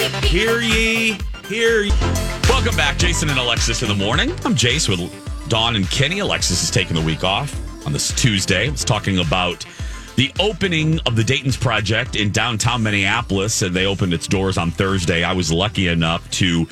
Hear ye, hear ye. Welcome back, Jason and Alexis in the morning. I'm Jace with Dawn and Kenny. Alexis is taking the week off on this Tuesday. I was talking about the opening of the Dayton's Project in downtown Minneapolis, and they opened its doors on Thursday. I was lucky enough to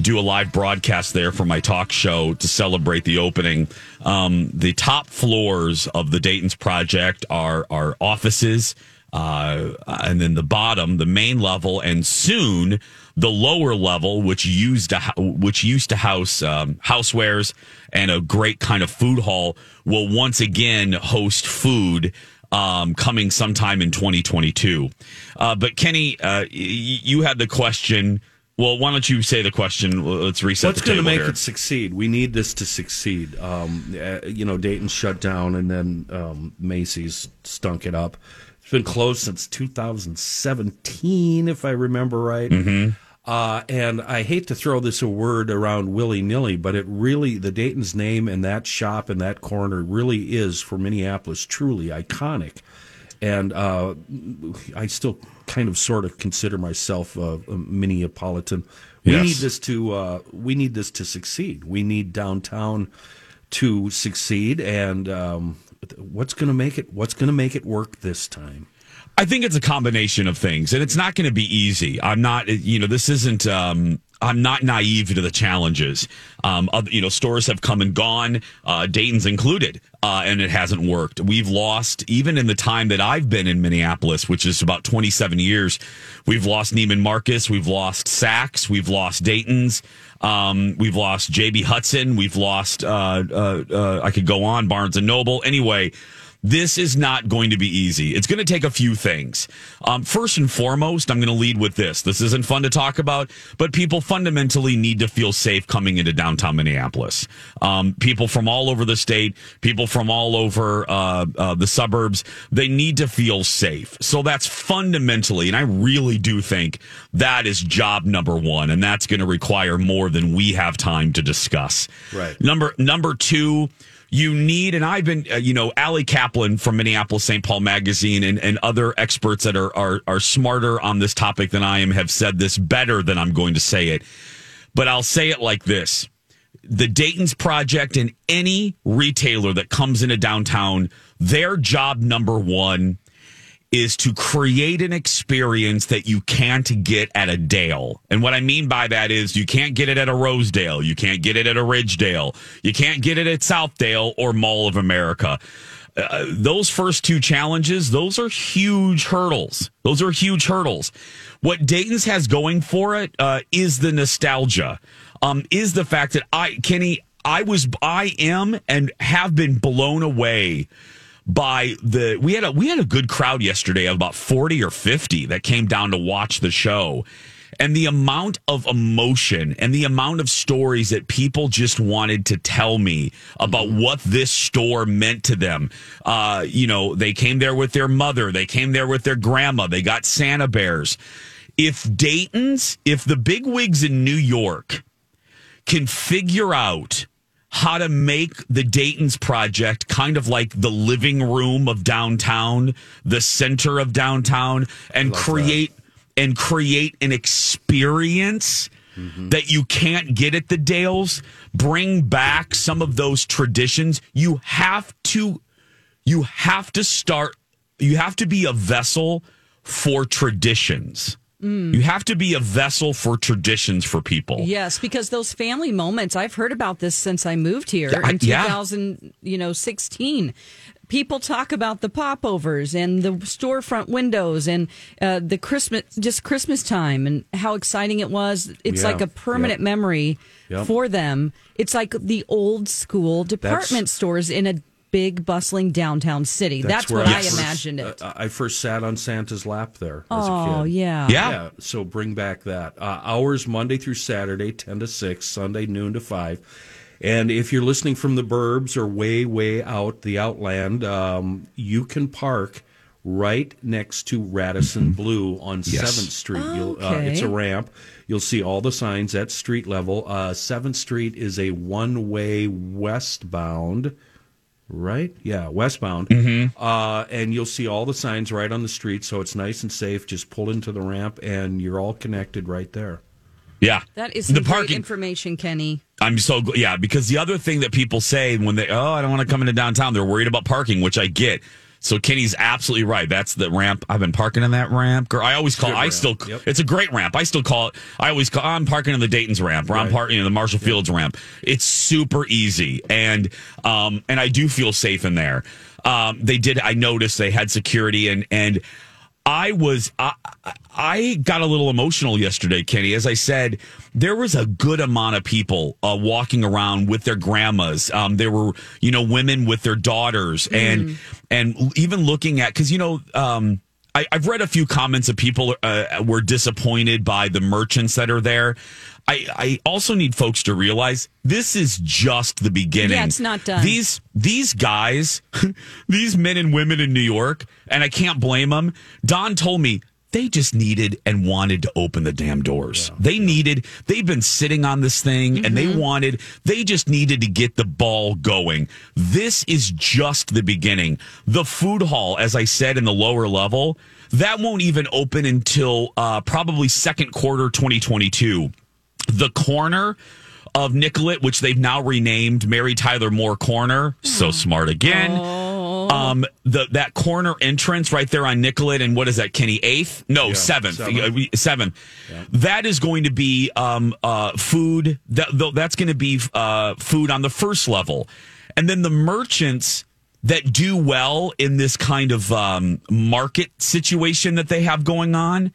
do a live broadcast there for my talk show to celebrate the opening. Um, the top floors of the Dayton's Project are are offices, uh, and then the bottom, the main level, and soon the lower level, which used to which used to house um, housewares and a great kind of food hall, will once again host food um, coming sometime in 2022. Uh, but Kenny, uh, y- you had the question. Well, why don't you say the question? Let's reset What's going to make here. it succeed? We need this to succeed. Um, uh, you know, Dayton shut down, and then um, Macy's stunk it up. It's been closed since 2017, if I remember right. Mm-hmm. Uh, and I hate to throw this a word around willy nilly, but it really, the Dayton's name and that shop and that corner really is for Minneapolis truly iconic. And uh, I still kind of sort of consider myself a, a Minneapolitan. We Yes. need this to uh, we need this to succeed. We need downtown to succeed. And um, what's going to make it? What's going to make it work this time? I think it's a combination of things, and it's not going to be easy. I'm not, you know, this isn't. Um, I'm not naive to the challenges. Um, other, you know, stores have come and gone, uh, Dayton's included, uh, and it hasn't worked. We've lost, even in the time that I've been in Minneapolis, which is about 27 years, we've lost Neiman Marcus, we've lost Saks, we've lost Dayton's, um, we've lost JB Hudson, we've lost, uh, uh, uh, I could go on, Barnes and Noble. Anyway, this is not going to be easy. It's going to take a few things. Um, first and foremost, I'm going to lead with this. This isn't fun to talk about, but people fundamentally need to feel safe coming into downtown Minneapolis. Um, people from all over the state, people from all over uh, uh, the suburbs, they need to feel safe. So that's fundamentally, and I really do think that is job number one, and that's going to require more than we have time to discuss. Right. Number number two you need, and I've been, uh, you know, Allie Kaplan from Minneapolis St. Paul Magazine and, and other experts that are, are are smarter on this topic than I am have said this better than I'm going to say it. But I'll say it like this. The Dayton's Project and any retailer that comes into downtown, their job number one is to create an experience that you can't get at a Dale. And what I mean by that is you can't get it at a Rosedale, you can't get it at a Ridgedale, you can't get it at Southdale or Mall of America. Uh, those first two challenges, those are huge hurdles. Those are huge hurdles. What Dayton's has going for it uh, is the nostalgia. Um, is the fact that I, Kenny, I was, I am, and have been blown away by the we had a we had a good crowd yesterday of about 40 or 50 that came down to watch the show. And the amount of emotion and the amount of stories that people just wanted to tell me about what this store meant to them. Uh you know they came there with their mother they came there with their grandma they got santa bears. If dayton's if the big wigs in new york can figure out how to make the Dayton's project kind of like the living room of downtown, the center of downtown, and create and create an experience mm-hmm. that you can't get at the Dales. Bring back some of those traditions. You have to you have to start you have to be a vessel for traditions. You have to be a vessel for traditions for people. Yes, because those family moments, I've heard about this since I moved here Yeah, I- in yeah. 2000, you know, 16. People talk about the popovers and the storefront windows and uh, the Christmas, just Christmas time and how exciting it was. It's Yeah, like a permanent yep. memory Yep. for them. It's like the old school department stores in a big bustling downtown city. That's, where what I first- imagined it. uh, I first sat on Santa's lap there as a oh, kid. yeah. Yeah. So bring back that. Uh, hours Monday through Saturday, 10 to 6, Sunday, noon to 5. And if you're listening from the burbs or way, way out the outland, um, you can park right next to Radisson Blu on Yes. 7th Street. You'll, uh, Okay. it's a ramp. You'll see all the signs at street level. Uh, 7th Street is a one way westbound right? Yeah, westbound. Mm-hmm. Uh, and you'll see all the signs right on the street, so it's nice and safe. Just pull into the ramp, and you're all connected right there. Yeah, That is the parking. information, Kenny. I'm so yeah because the other thing that people say when they oh I don't want to come into downtown they're worried about parking which I get. So Kenny's absolutely right. That's the ramp. I've been parking in that ramp. I always call. I ramp. still. Yep. It's a great ramp. I still call it. I always call. I'm parking in the Dayton's ramp, or I'm parking in the Marshall Fields ramp. It's super easy, and um, and I do feel safe in there. Um, they did. I noticed they had security, and and I was I, I got a little emotional yesterday, Kenny. As I said, there was a good amount of people uh, walking around with their grandmas. Um, there were you know women with their daughters, and and even looking at because you know. Um, I, I've read a few comments of people uh, were disappointed by the merchants that are there. I, I also need folks to realize this is just the beginning. Yeah, it's not done. These these guys, these men and women in New York, and I can't blame them. Don told me they just needed and wanted to open the damn doors. They needed, they've been sitting on this thing and they wanted, they just needed to get the ball going. This is just the beginning. The food hall, as I said in the lower level, that won't even open until uh, probably second quarter 2022. The corner of Nicollet, which they've now renamed Mary Tyler Moore Corner. So smart again. Um, the that corner entrance right there on Nicollet and what is that, Kenny? Eighth? No, seventh. seventh. We- Seventh. That is going to be um uh food. That that's going to be uh food on the first level, and then the merchants that do well in this kind of um, market situation that they have going on,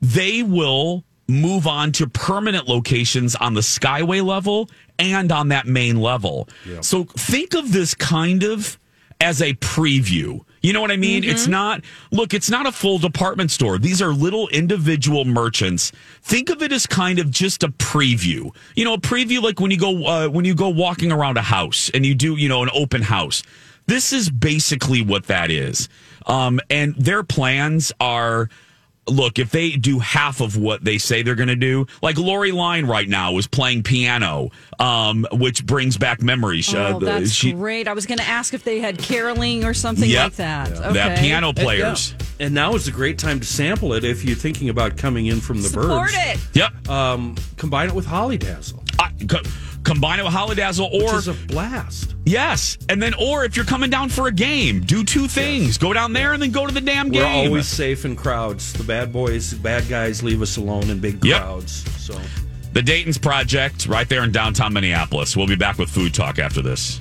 they will move on to permanent locations on the Skyway level and on that main level. So think of this kind of as a preview. You know what I mean? It's not, look, it's not a full department store. These are little individual merchants. Think of it as kind of just a preview. You know, a preview like when you go, uh, when you go walking around a house and you do, you know, an open house. This is basically what that is. Um, and their plans are, look, if they do half of what they say they're going to do, like Lori Line right now is playing piano, um, which brings back memories. Oh, the- that's she- great. I was going to ask if they had caroling or something Yep. like that. That Okay. piano players. And now is a great time to sample it if you're thinking about coming in from the Support burbs. it. Yep. Um, combine it with Holidazzle, I- co- combine it with Holidazzle which or is a blast. yes, and then or if you're coming down for a game, do two things: go down there and then go to the damn game. We're always safe in crowds. The bad boys, bad guys leave us alone in big Yep. crowds. So the Dayton's Project, right there in downtown Minneapolis. We'll be back with food talk after this.